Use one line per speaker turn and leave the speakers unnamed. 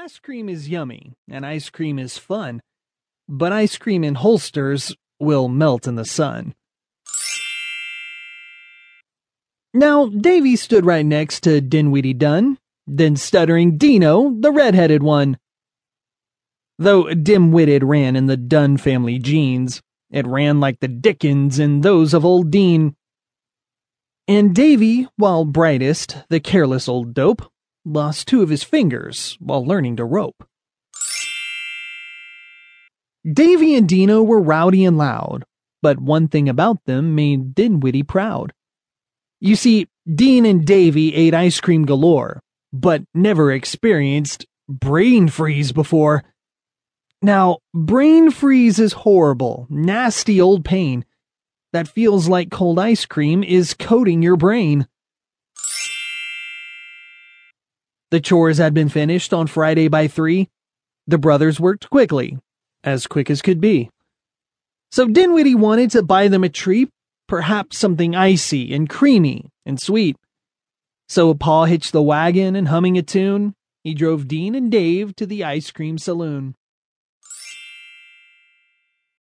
Ice cream is yummy, and ice cream is fun, but ice cream in holsters will melt in the sun. Now, Davy stood right next to Dinwiddie Dunn, then stuttering Dean-O, the red-headed one. Though dim-witted ran in the Dunn family genes, it ran like the Dickens in those of old Dean. And Davy, while brightest, the careless old dope, lost two of his fingers while learning to rope. Davy and Dean-O were rowdy and loud, but one thing about them made Dinwiddie proud. You see, Dean and Davy ate ice cream galore, but never experienced brain freeze before. Now, brain freeze is horrible, nasty old pain that feels like cold ice cream is coating your brain. The chores had been finished on Friday by three. The brothers worked quickly, as quick as could be. So Dinwiddie wanted to buy them a treat, perhaps something icy and creamy and sweet. So Paul hitched the wagon and humming a tune, he drove Dean and Dave to the ice cream saloon.